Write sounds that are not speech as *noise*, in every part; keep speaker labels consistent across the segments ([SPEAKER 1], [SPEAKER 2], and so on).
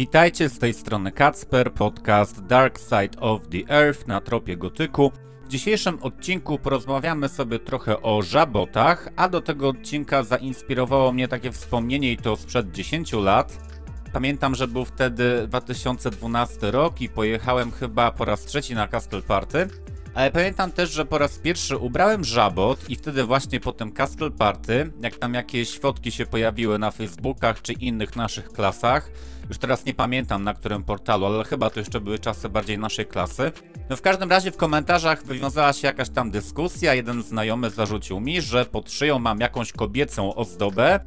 [SPEAKER 1] Witajcie z tej strony Kacper, podcast Dark Side of the Earth na tropie gotyku. W dzisiejszym odcinku porozmawiamy sobie trochę o żabotach, a do tego odcinka zainspirowało mnie takie wspomnienie i to sprzed 10 lat. Pamiętam, że był wtedy 2012 rok i pojechałem chyba po raz trzeci na Castle Party. Ale pamiętam też, że po raz pierwszy ubrałem żabot i wtedy właśnie po tym Castle Party, jak tam jakieś fotki się pojawiły na Facebookach czy innych naszych klasach, już teraz nie pamiętam na którym portalu, ale chyba to jeszcze były czasy bardziej naszej klasy. No w każdym razie w komentarzach wywiązała się jakaś tam dyskusja, jeden znajomy zarzucił mi, że pod szyją mam jakąś kobiecą ozdobę,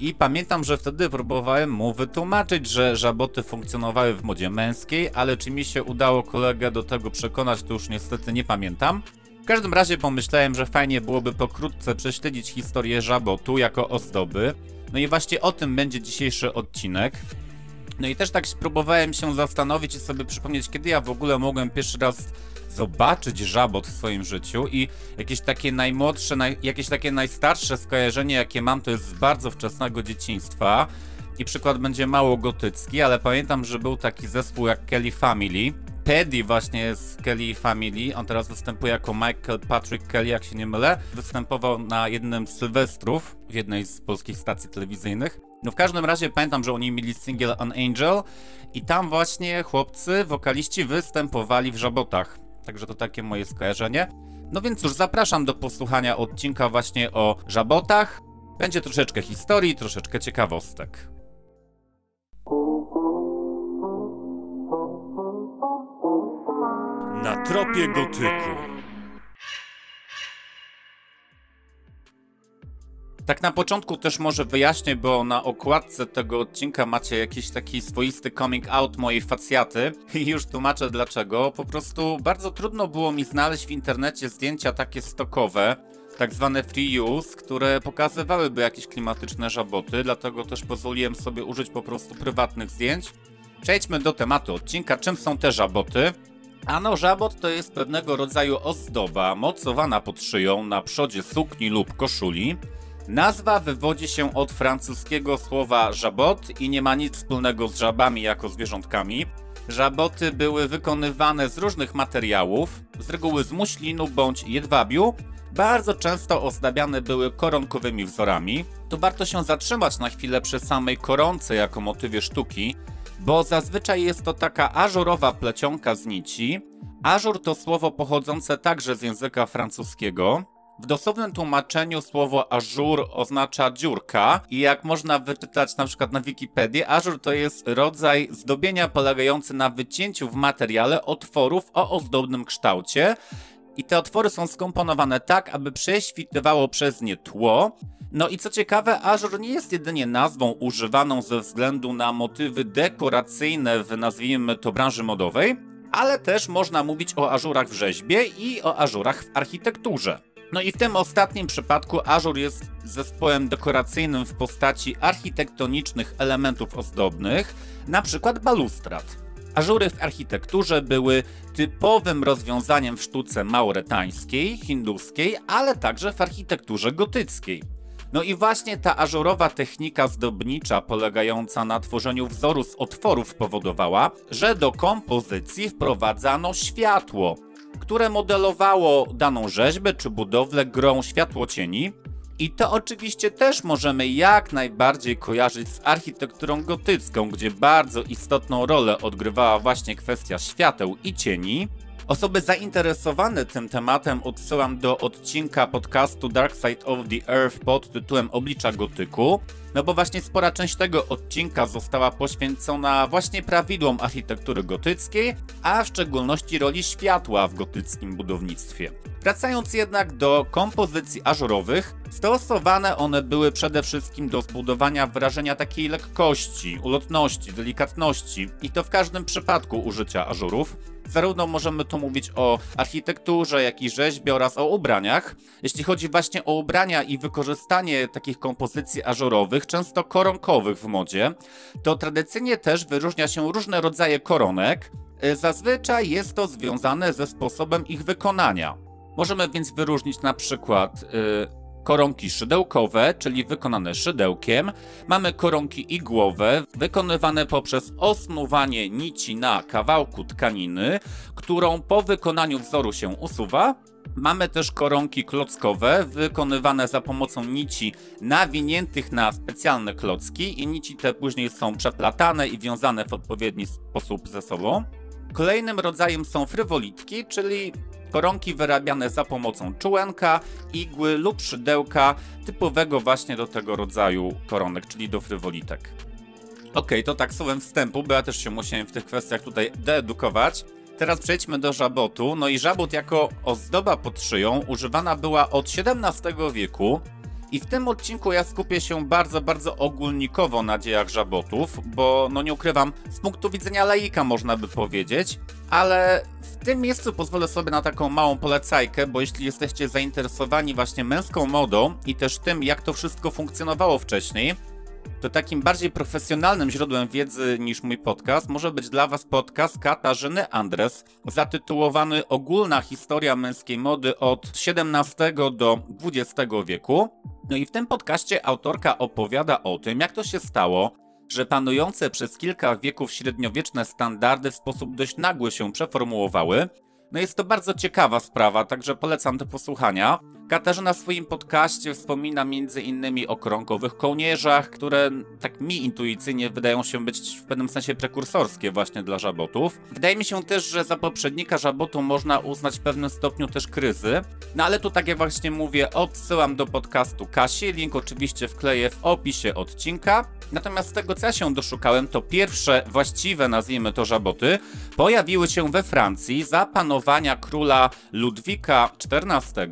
[SPEAKER 1] i pamiętam, że wtedy próbowałem mu wytłumaczyć, że żaboty funkcjonowały w modzie męskiej, ale czy mi się udało kolegę do tego przekonać, to już niestety nie pamiętam. W każdym razie pomyślałem, że fajnie byłoby pokrótce prześledzić historię żabotu jako ozdoby. No i właśnie o tym będzie dzisiejszy odcinek. No i też tak próbowałem się zastanowić i sobie przypomnieć, kiedy ja w ogóle mogłem pierwszy raz zobaczyć żabot w swoim życiu i jakieś takie najmłodsze, naj, jakieś takie najstarsze skojarzenie, jakie mam, to jest z bardzo wczesnego dzieciństwa. I przykład będzie mało gotycki, ale pamiętam, że był taki zespół jak Kelly Family. Paddy właśnie z Kelly Family, on teraz występuje jako Michael Patrick Kelly, jak się nie mylę. Występował na jednym z Sylwestrów w jednej z polskich stacji telewizyjnych. No w każdym razie pamiętam, że oni mieli single An Angel i tam właśnie chłopcy, wokaliści występowali w żabotach. Także to takie moje skojarzenie. No więc już zapraszam do posłuchania odcinka właśnie o żabotach. Będzie troszeczkę historii, troszeczkę ciekawostek. Na tropie gotyku. Tak na początku też może wyjaśnię, bo na okładce tego odcinka macie jakiś taki swoisty coming out mojej facjaty i już tłumaczę dlaczego. Po prostu bardzo trudno było mi znaleźć w internecie zdjęcia takie stokowe, tak zwane free use, które pokazywałyby jakieś klimatyczne żaboty, dlatego też pozwoliłem sobie użyć po prostu prywatnych zdjęć. Przejdźmy do tematu odcinka, czym są te żaboty. Ano, żabot to jest pewnego rodzaju ozdoba mocowana pod szyją na przodzie sukni lub koszuli. Nazwa wywodzi się od francuskiego słowa żabot i nie ma nic wspólnego z żabami jako zwierzątkami. Żaboty były wykonywane z różnych materiałów, z reguły z muślinu bądź jedwabiu. Bardzo często ozdabiane były koronkowymi wzorami. Tu warto się zatrzymać na chwilę przy samej koronce jako motywie sztuki, bo zazwyczaj jest to taka ażurowa plecionka z nici. Ażur to słowo pochodzące także z języka francuskiego. W dosłownym tłumaczeniu słowo ażur oznacza dziurka i jak można wyczytać na przykład na Wikipedii, ażur to jest rodzaj zdobienia polegający na wycięciu w materiale otworów o ozdobnym kształcie i te otwory są skomponowane tak, aby prześwitywało przez nie tło. No i co ciekawe, ażur nie jest jedynie nazwą używaną ze względu na motywy dekoracyjne w nazwijmy to branży modowej, ale też można mówić o ażurach w rzeźbie i o ażurach w architekturze. No i w tym ostatnim przypadku ażur jest zespołem dekoracyjnym w postaci architektonicznych elementów ozdobnych, na przykład balustrad. Ażury w architekturze były typowym rozwiązaniem w sztuce mauretańskiej, hinduskiej, ale także w architekturze gotyckiej. No i właśnie ta ażurowa technika zdobnicza polegająca na tworzeniu wzoru z otworów powodowała, że do kompozycji wprowadzano światło, które modelowało daną rzeźbę czy budowlę grą światłocieni. I to oczywiście też możemy jak najbardziej kojarzyć z architekturą gotycką, gdzie bardzo istotną rolę odgrywała właśnie kwestia świateł i cieni. Osoby zainteresowane tym tematem odsyłam do odcinka podcastu Dark Side of the Earth pod tytułem Oblicza Gotyku, no bo właśnie spora część tego odcinka została poświęcona właśnie prawidłom architektury gotyckiej, a w szczególności roli światła w gotyckim budownictwie. Wracając jednak do kompozycji ażurowych, stosowane one były przede wszystkim do zbudowania wrażenia takiej lekkości, ulotności, delikatności i to w każdym przypadku użycia ażurów. Zarówno możemy tu mówić o architekturze, jak i rzeźbie oraz o ubraniach. Jeśli chodzi właśnie o ubrania i wykorzystanie takich kompozycji ażurowych, często koronkowych w modzie, to tradycyjnie też wyróżnia się różne rodzaje koronek. Zazwyczaj jest to związane ze sposobem ich wykonania. Możemy więc wyróżnić na przykład yy, koronki szydełkowe, czyli wykonane szydełkiem. Mamy koronki igłowe, wykonywane poprzez osnuwanie nici na kawałku tkaniny, którą po wykonaniu wzoru się usuwa. Mamy też koronki klockowe, wykonywane za pomocą nici nawiniętych na specjalne klocki i nici te później są przeplatane i wiązane w odpowiedni sposób ze sobą. Kolejnym rodzajem są frywolitki, czyli koronki wyrabiane za pomocą czułenka, igły lub szydełka typowego właśnie do tego rodzaju koronek, czyli do frywolitek. Ok, to tak słowem wstępu, bo ja też się musiałem w tych kwestiach tutaj deedukować. Teraz przejdźmy do żabotu. No i żabot jako ozdoba pod szyją używana była od XVII wieku. I w tym odcinku ja skupię się bardzo, bardzo ogólnikowo na dziejach żabotów, bo no nie ukrywam, z punktu widzenia laika można by powiedzieć, ale w tym miejscu pozwolę sobie na taką małą polecajkę, bo jeśli jesteście zainteresowani właśnie męską modą i też tym, jak to wszystko funkcjonowało wcześniej, to takim bardziej profesjonalnym źródłem wiedzy niż mój podcast może być dla Was podcast Katarzyny Andres, zatytułowany Ogólna historia męskiej mody od XVII do XX wieku. No i w tym podcaście autorka opowiada o tym, jak to się stało, że panujące przez kilka wieków średniowieczne standardy w sposób dość nagły się przeformułowały, no jest to bardzo ciekawa sprawa, także polecam do posłuchania. Katarzyna w swoim podcaście wspomina między innymi o krągowych kołnierzach, które tak mi intuicyjnie wydają się być w pewnym sensie prekursorskie właśnie dla żabotów. Wydaje mi się też, że za poprzednika żabotu można uznać w pewnym stopniu też kryzy. No ale tu tak jak właśnie mówię, odsyłam do podcastu Kasi, link oczywiście wkleję w opisie odcinka. Natomiast z tego co ja się doszukałem, to pierwsze właściwe, nazwijmy to żaboty, pojawiły się we Francji za panowania króla Ludwika XIV.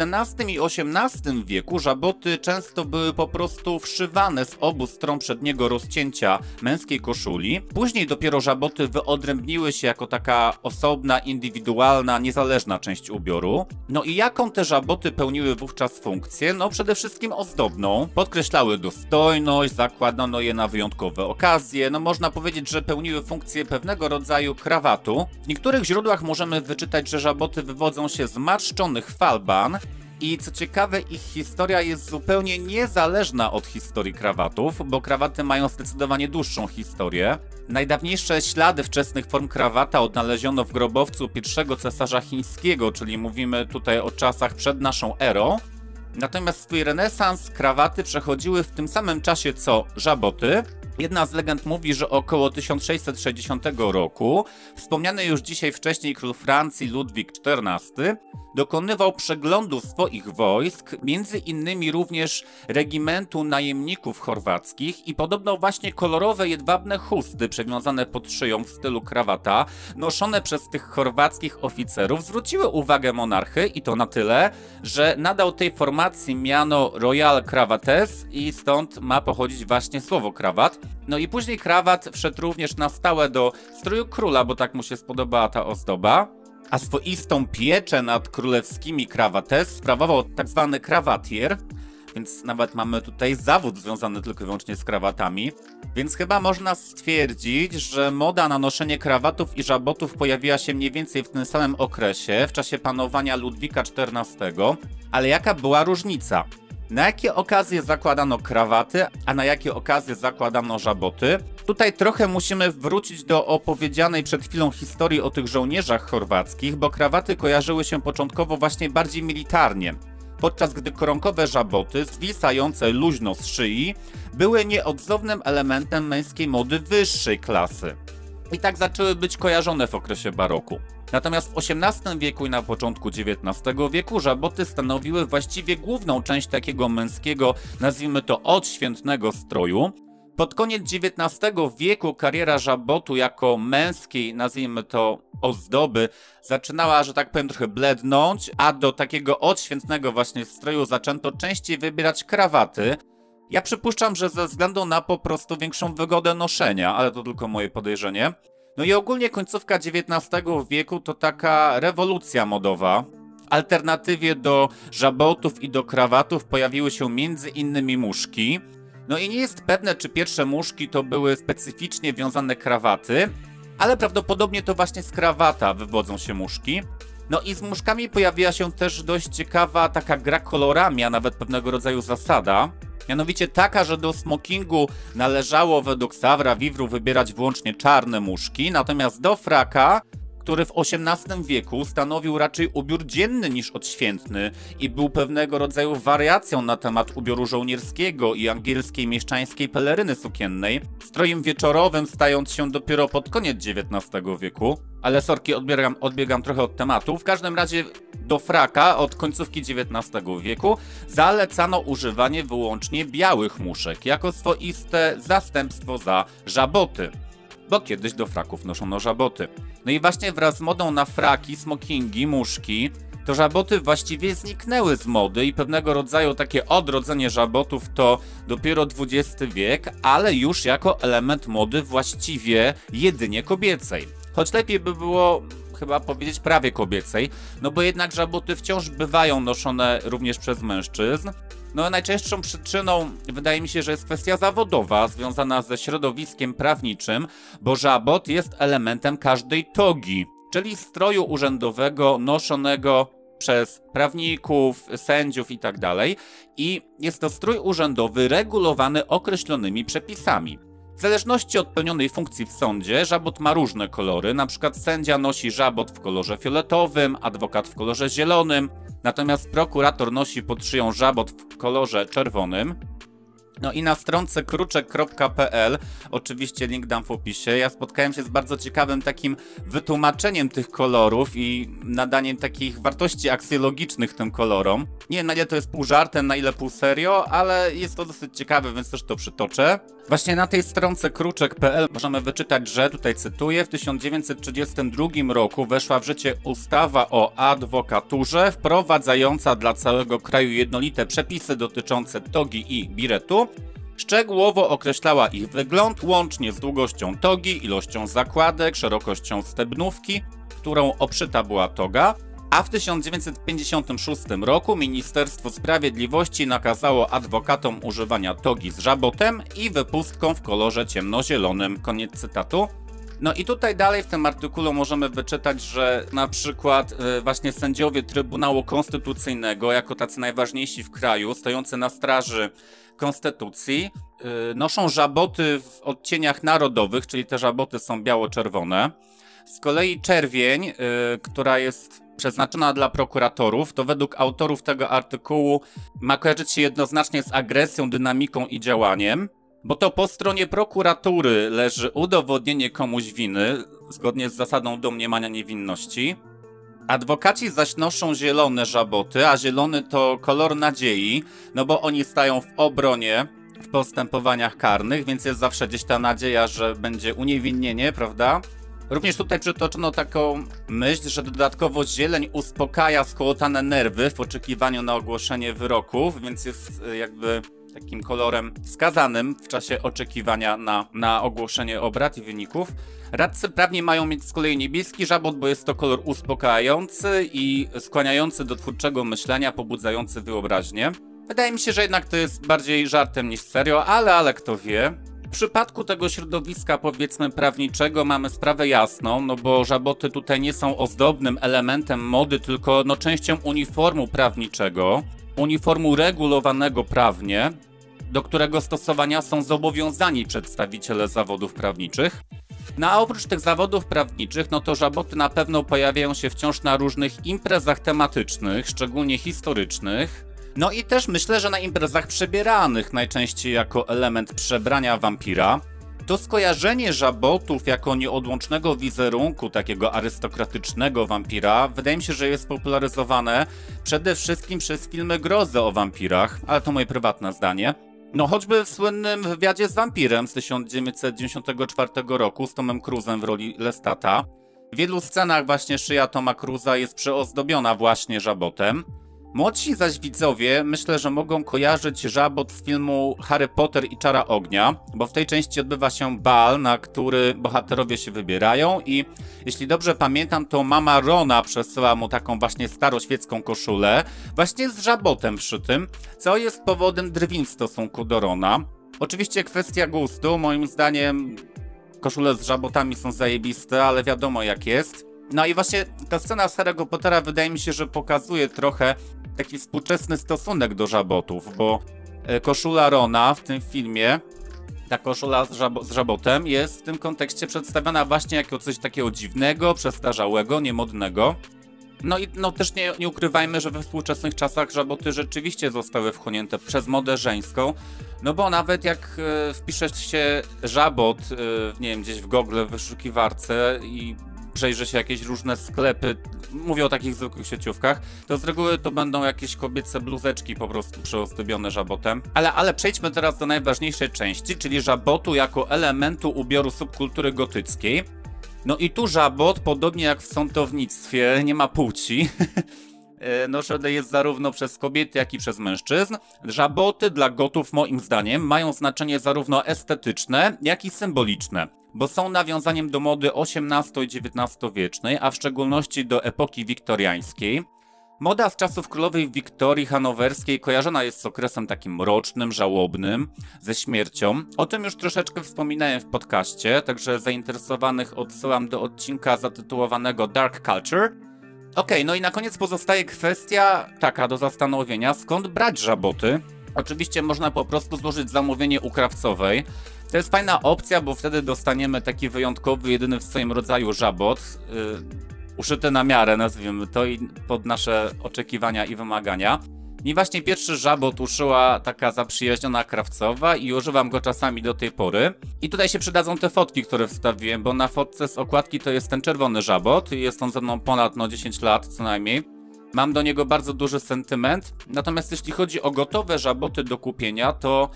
[SPEAKER 1] XVII i XVIII wieku żaboty często były po prostu wszywane z obu stron przedniego rozcięcia męskiej koszuli. Później dopiero żaboty wyodrębniły się jako taka osobna, indywidualna, niezależna część ubioru. No i jaką te żaboty pełniły wówczas funkcję? No przede wszystkim ozdobną. Podkreślały dostojność, zakładano je na wyjątkowe okazje. No można powiedzieć, że pełniły funkcję pewnego rodzaju krawatu. W niektórych źródłach możemy wyczytać, że żaboty wywodzą się z marszczonych falban, i co ciekawe, ich historia jest zupełnie niezależna od historii krawatów, bo krawaty mają zdecydowanie dłuższą historię. Najdawniejsze ślady wczesnych form krawata odnaleziono w grobowcu pierwszego cesarza chińskiego, czyli mówimy tutaj o czasach przed naszą erą. Natomiast swój renesans krawaty przechodziły w tym samym czasie co żaboty, Jedna z legend mówi, że około 1660 roku wspomniany już dzisiaj wcześniej król Francji Ludwik XIV dokonywał przeglądu swoich wojsk, między innymi również regimentu najemników chorwackich i podobno właśnie kolorowe jedwabne chusty przewiązane pod szyją w stylu krawata, noszone przez tych chorwackich oficerów, zwróciły uwagę monarchy i to na tyle, że nadał tej formacji miano Royal Cravates i stąd ma pochodzić właśnie słowo krawat. No i później krawat wszedł również na stałe do stroju króla, bo tak mu się spodobała ta ozdoba. A swoistą pieczę nad królewskimi krawates sprawował tak zwany krawatier, więc nawet mamy tutaj zawód związany tylko i wyłącznie z krawatami. Więc chyba można stwierdzić, że moda na noszenie krawatów i żabotów pojawiła się mniej więcej w tym samym okresie, w czasie panowania Ludwika XIV. Ale jaka była różnica? Na jakie okazje zakładano krawaty, a na jakie okazje zakładano żaboty? Tutaj trochę musimy wrócić do opowiedzianej przed chwilą historii o tych żołnierzach chorwackich, bo krawaty kojarzyły się początkowo właśnie bardziej militarnie podczas gdy koronkowe żaboty, zwisające luźno z szyi, były nieodzownym elementem męskiej mody wyższej klasy. I tak zaczęły być kojarzone w okresie baroku. Natomiast w XVIII wieku i na początku XIX wieku żaboty stanowiły właściwie główną część takiego męskiego, nazwijmy to odświętnego stroju. Pod koniec XIX wieku kariera żabotu jako męskiej, nazwijmy to ozdoby, zaczynała, że tak powiem, trochę blednąć, a do takiego odświętnego właśnie stroju zaczęto częściej wybierać krawaty. Ja przypuszczam, że ze względu na po prostu większą wygodę noszenia, ale to tylko moje podejrzenie. No i ogólnie końcówka XIX wieku to taka rewolucja modowa. W alternatywie do żabotów i do krawatów pojawiły się między innymi muszki. No i nie jest pewne, czy pierwsze muszki to były specyficznie wiązane krawaty, ale prawdopodobnie to właśnie z krawata wywodzą się muszki. No i z muszkami pojawiła się też dość ciekawa taka gra kolorami, a nawet pewnego rodzaju zasada. Mianowicie taka, że do smokingu należało według Savra Vivru wybierać wyłącznie czarne muszki, natomiast do fraka który w XVIII wieku stanowił raczej ubiór dzienny niż odświętny i był pewnego rodzaju wariacją na temat ubioru żołnierskiego i angielskiej mieszczańskiej peleryny sukiennej, strojem wieczorowym stając się dopiero pod koniec XIX wieku. Ale sorki, odbiegam, odbiegam trochę od tematu. W każdym razie do fraka od końcówki XIX wieku zalecano używanie wyłącznie białych muszek, jako swoiste zastępstwo za żaboty bo kiedyś do fraków noszono żaboty. No i właśnie wraz z modą na fraki, smokingi, muszki, to żaboty właściwie zniknęły z mody i pewnego rodzaju takie odrodzenie żabotów to dopiero XX wiek, ale już jako element mody właściwie jedynie kobiecej. Choć lepiej by było chyba powiedzieć prawie kobiecej, no bo jednak żaboty wciąż bywają noszone również przez mężczyzn, no, najczęstszą przyczyną wydaje mi się, że jest kwestia zawodowa, związana ze środowiskiem prawniczym, bo żabot jest elementem każdej togi, czyli stroju urzędowego noszonego przez prawników, sędziów itd. Tak I jest to strój urzędowy regulowany określonymi przepisami. W zależności od pełnionej funkcji w sądzie, żabot ma różne kolory, na przykład sędzia nosi żabot w kolorze fioletowym, adwokat w kolorze zielonym, natomiast prokurator nosi pod szyją żabot w kolorze czerwonym. No i na stronce kruczek.pl, oczywiście link dam w opisie, ja spotkałem się z bardzo ciekawym takim wytłumaczeniem tych kolorów i nadaniem takich wartości aksjologicznych tym kolorom. Nie wiem na ile to jest pół żartem, na ile pół serio, ale jest to dosyć ciekawe, więc też to przytoczę. Właśnie na tej stronce kruczek.pl możemy wyczytać, że, tutaj cytuję, w 1932 roku weszła w życie ustawa o adwokaturze, wprowadzająca dla całego kraju jednolite przepisy dotyczące togi i biretu. Szczegółowo określała ich wygląd, łącznie z długością togi, ilością zakładek, szerokością stebnówki, którą obszyta była toga, a w 1956 roku Ministerstwo Sprawiedliwości nakazało adwokatom używania togi z żabotem i wypustką w kolorze ciemnozielonym. Koniec cytatu. No i tutaj dalej w tym artykule możemy wyczytać, że na przykład y, właśnie sędziowie Trybunału Konstytucyjnego, jako tacy najważniejsi w kraju, stojący na straży konstytucji, y, noszą żaboty w odcieniach narodowych, czyli te żaboty są biało-czerwone. Z kolei czerwień, y, która jest przeznaczona dla prokuratorów, to według autorów tego artykułu ma kojarzyć się jednoznacznie z agresją, dynamiką i działaniem, bo to po stronie prokuratury leży udowodnienie komuś winy, zgodnie z zasadą domniemania niewinności. Adwokaci zaś noszą zielone żaboty, a zielony to kolor nadziei, no bo oni stają w obronie w postępowaniach karnych, więc jest zawsze gdzieś ta nadzieja, że będzie uniewinnienie, prawda? Również tutaj przytoczono taką myśl, że dodatkowo zieleń uspokaja skołotane nerwy w oczekiwaniu na ogłoszenie wyroków, więc jest e, jakby takim kolorem wskazanym w czasie oczekiwania na, na ogłoszenie obrad i wyników. Radcy prawnie mają mieć z kolei niebieski żabot, bo jest to kolor uspokajający i skłaniający do twórczego myślenia, pobudzający wyobraźnię. Wydaje mi się, że jednak to jest bardziej żartem niż serio, ale ale kto wie. W przypadku tego środowiska, powiedzmy, prawniczego mamy sprawę jasną, no bo żaboty tutaj nie są ozdobnym elementem mody, tylko no częścią uniformu prawniczego, uniformu regulowanego prawnie, do którego stosowania są zobowiązani przedstawiciele zawodów prawniczych. No a oprócz tych zawodów prawniczych, no to żaboty na pewno pojawiają się wciąż na różnych imprezach tematycznych, szczególnie historycznych, no i też myślę, że na imprezach przebieranych, najczęściej jako element przebrania wampira, to skojarzenie żabotów jako nieodłącznego wizerunku takiego arystokratycznego wampira wydaje mi się, że jest popularyzowane przede wszystkim przez filmy grozy o wampirach, ale to moje prywatne zdanie. No choćby w słynnym wywiadzie z wampirem z 1994 roku z Tomem Cruzem w roli Lestata. W wielu scenach właśnie szyja Toma Cruza jest przeozdobiona właśnie żabotem. Młodsi zaś widzowie myślę, że mogą kojarzyć żabot z filmu Harry Potter i Czara Ognia, bo w tej części odbywa się bal, na który bohaterowie się wybierają i jeśli dobrze pamiętam, to mama Rona przesyła mu taką właśnie staroświecką koszulę, właśnie z żabotem przy tym, co jest powodem drwin w stosunku do Rona. Oczywiście kwestia gustu, moim zdaniem koszule z żabotami są zajebiste, ale wiadomo jak jest. No i właśnie ta scena z Harry'ego Pottera wydaje mi się, że pokazuje trochę taki współczesny stosunek do żabotów, bo e, koszula Rona w tym filmie, ta koszula z, żab z żabotem jest w tym kontekście przedstawiana właśnie jako coś takiego dziwnego, przestarzałego, niemodnego. No i no, też nie, nie ukrywajmy, że we współczesnych czasach żaboty rzeczywiście zostały wchłonięte przez modę żeńską. No bo nawet jak e, wpiszesz się żabot, e, nie wiem, gdzieś w Google, w wyszukiwarce i przejrzy się jakieś różne sklepy, mówię o takich zwykłych sieciówkach, to z reguły to będą jakieś kobiece bluzeczki po prostu przyozdobione żabotem. Ale, ale przejdźmy teraz do najważniejszej części, czyli żabotu jako elementu ubioru subkultury gotyckiej. No i tu żabot, podobnie jak w sądownictwie, nie ma płci. *laughs* E, noszone jest zarówno przez kobiety, jak i przez mężczyzn. Żaboty dla gotów, moim zdaniem, mają znaczenie zarówno estetyczne, jak i symboliczne, bo są nawiązaniem do mody XVIII i XIX wiecznej, a w szczególności do epoki wiktoriańskiej. Moda z czasów królowej Wiktorii Hanowerskiej kojarzona jest z okresem takim mrocznym, żałobnym, ze śmiercią. O tym już troszeczkę wspominałem w podcaście, także zainteresowanych odsyłam do odcinka zatytułowanego Dark Culture. Okej, okay, no i na koniec pozostaje kwestia taka do zastanowienia, skąd brać żaboty? Oczywiście można po prostu złożyć zamówienie u krawcowej. To jest fajna opcja, bo wtedy dostaniemy taki wyjątkowy, jedyny w swoim rodzaju żabot. Yy, uszyte na miarę, nazwijmy to, i pod nasze oczekiwania i wymagania. I właśnie pierwszy żabot uszyła taka zaprzyjaźniona krawcowa i używam go czasami do tej pory. I tutaj się przydadzą te fotki, które wstawiłem, bo na fotce z okładki to jest ten czerwony żabot. Jest on ze mną ponad no 10 lat co najmniej. Mam do niego bardzo duży sentyment. Natomiast jeśli chodzi o gotowe żaboty do kupienia, to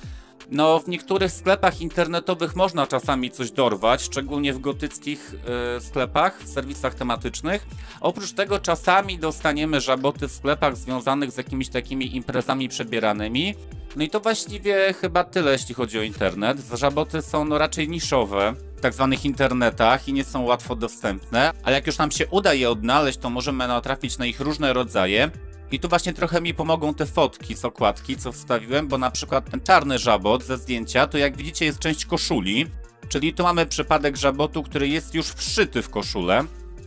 [SPEAKER 1] no, w niektórych sklepach internetowych można czasami coś dorwać, szczególnie w gotyckich y, sklepach, w serwisach tematycznych. Oprócz tego czasami dostaniemy żaboty w sklepach związanych z jakimiś takimi imprezami przebieranymi. No i to właściwie chyba tyle, jeśli chodzi o internet. Żaboty są no, raczej niszowe w tak zwanych internetach i nie są łatwo dostępne, ale jak już nam się uda je odnaleźć, to możemy natrafić na ich różne rodzaje. I tu właśnie trochę mi pomogą te fotki z okładki, co wstawiłem, bo na przykład ten czarny żabot ze zdjęcia, to jak widzicie jest część koszuli, czyli tu mamy przypadek żabotu, który jest już wszyty w koszulę.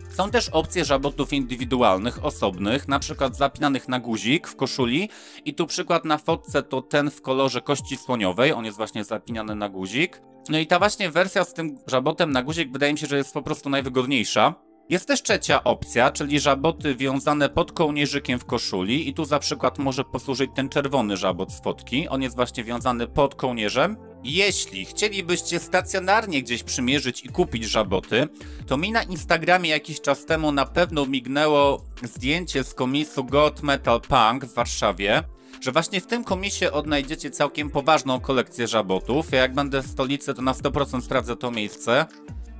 [SPEAKER 1] Są też opcje żabotów indywidualnych, osobnych, na przykład zapinanych na guzik w koszuli i tu przykład na fotce to ten w kolorze kości słoniowej, on jest właśnie zapinany na guzik. No i ta właśnie wersja z tym żabotem na guzik wydaje mi się, że jest po prostu najwygodniejsza. Jest też trzecia opcja, czyli żaboty wiązane pod kołnierzykiem w koszuli i tu za przykład może posłużyć ten czerwony żabot z fotki. On jest właśnie wiązany pod kołnierzem. Jeśli chcielibyście stacjonarnie gdzieś przymierzyć i kupić żaboty, to mi na Instagramie jakiś czas temu na pewno mignęło zdjęcie z komisu God Metal Punk w Warszawie że właśnie w tym komisie odnajdziecie całkiem poważną kolekcję żabotów. Ja jak będę w stolicy, to na 100% sprawdzę to miejsce.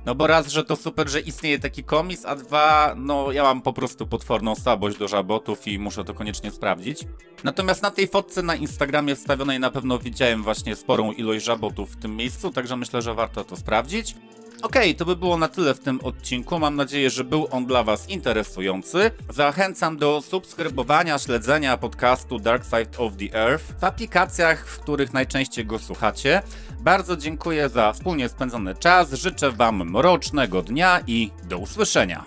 [SPEAKER 1] No bo raz, że to super, że istnieje taki komis, a dwa, no ja mam po prostu potworną słabość do żabotów i muszę to koniecznie sprawdzić. Natomiast na tej fotce na Instagramie wstawionej na pewno widziałem właśnie sporą ilość żabotów w tym miejscu, także myślę, że warto to sprawdzić. Okej, okay, to by było na tyle w tym odcinku. Mam nadzieję, że był on dla Was interesujący. Zachęcam do subskrybowania, śledzenia podcastu Dark Side of the Earth w aplikacjach, w których najczęściej go słuchacie. Bardzo dziękuję za wspólnie spędzony czas. Życzę Wam mrocznego dnia i do usłyszenia.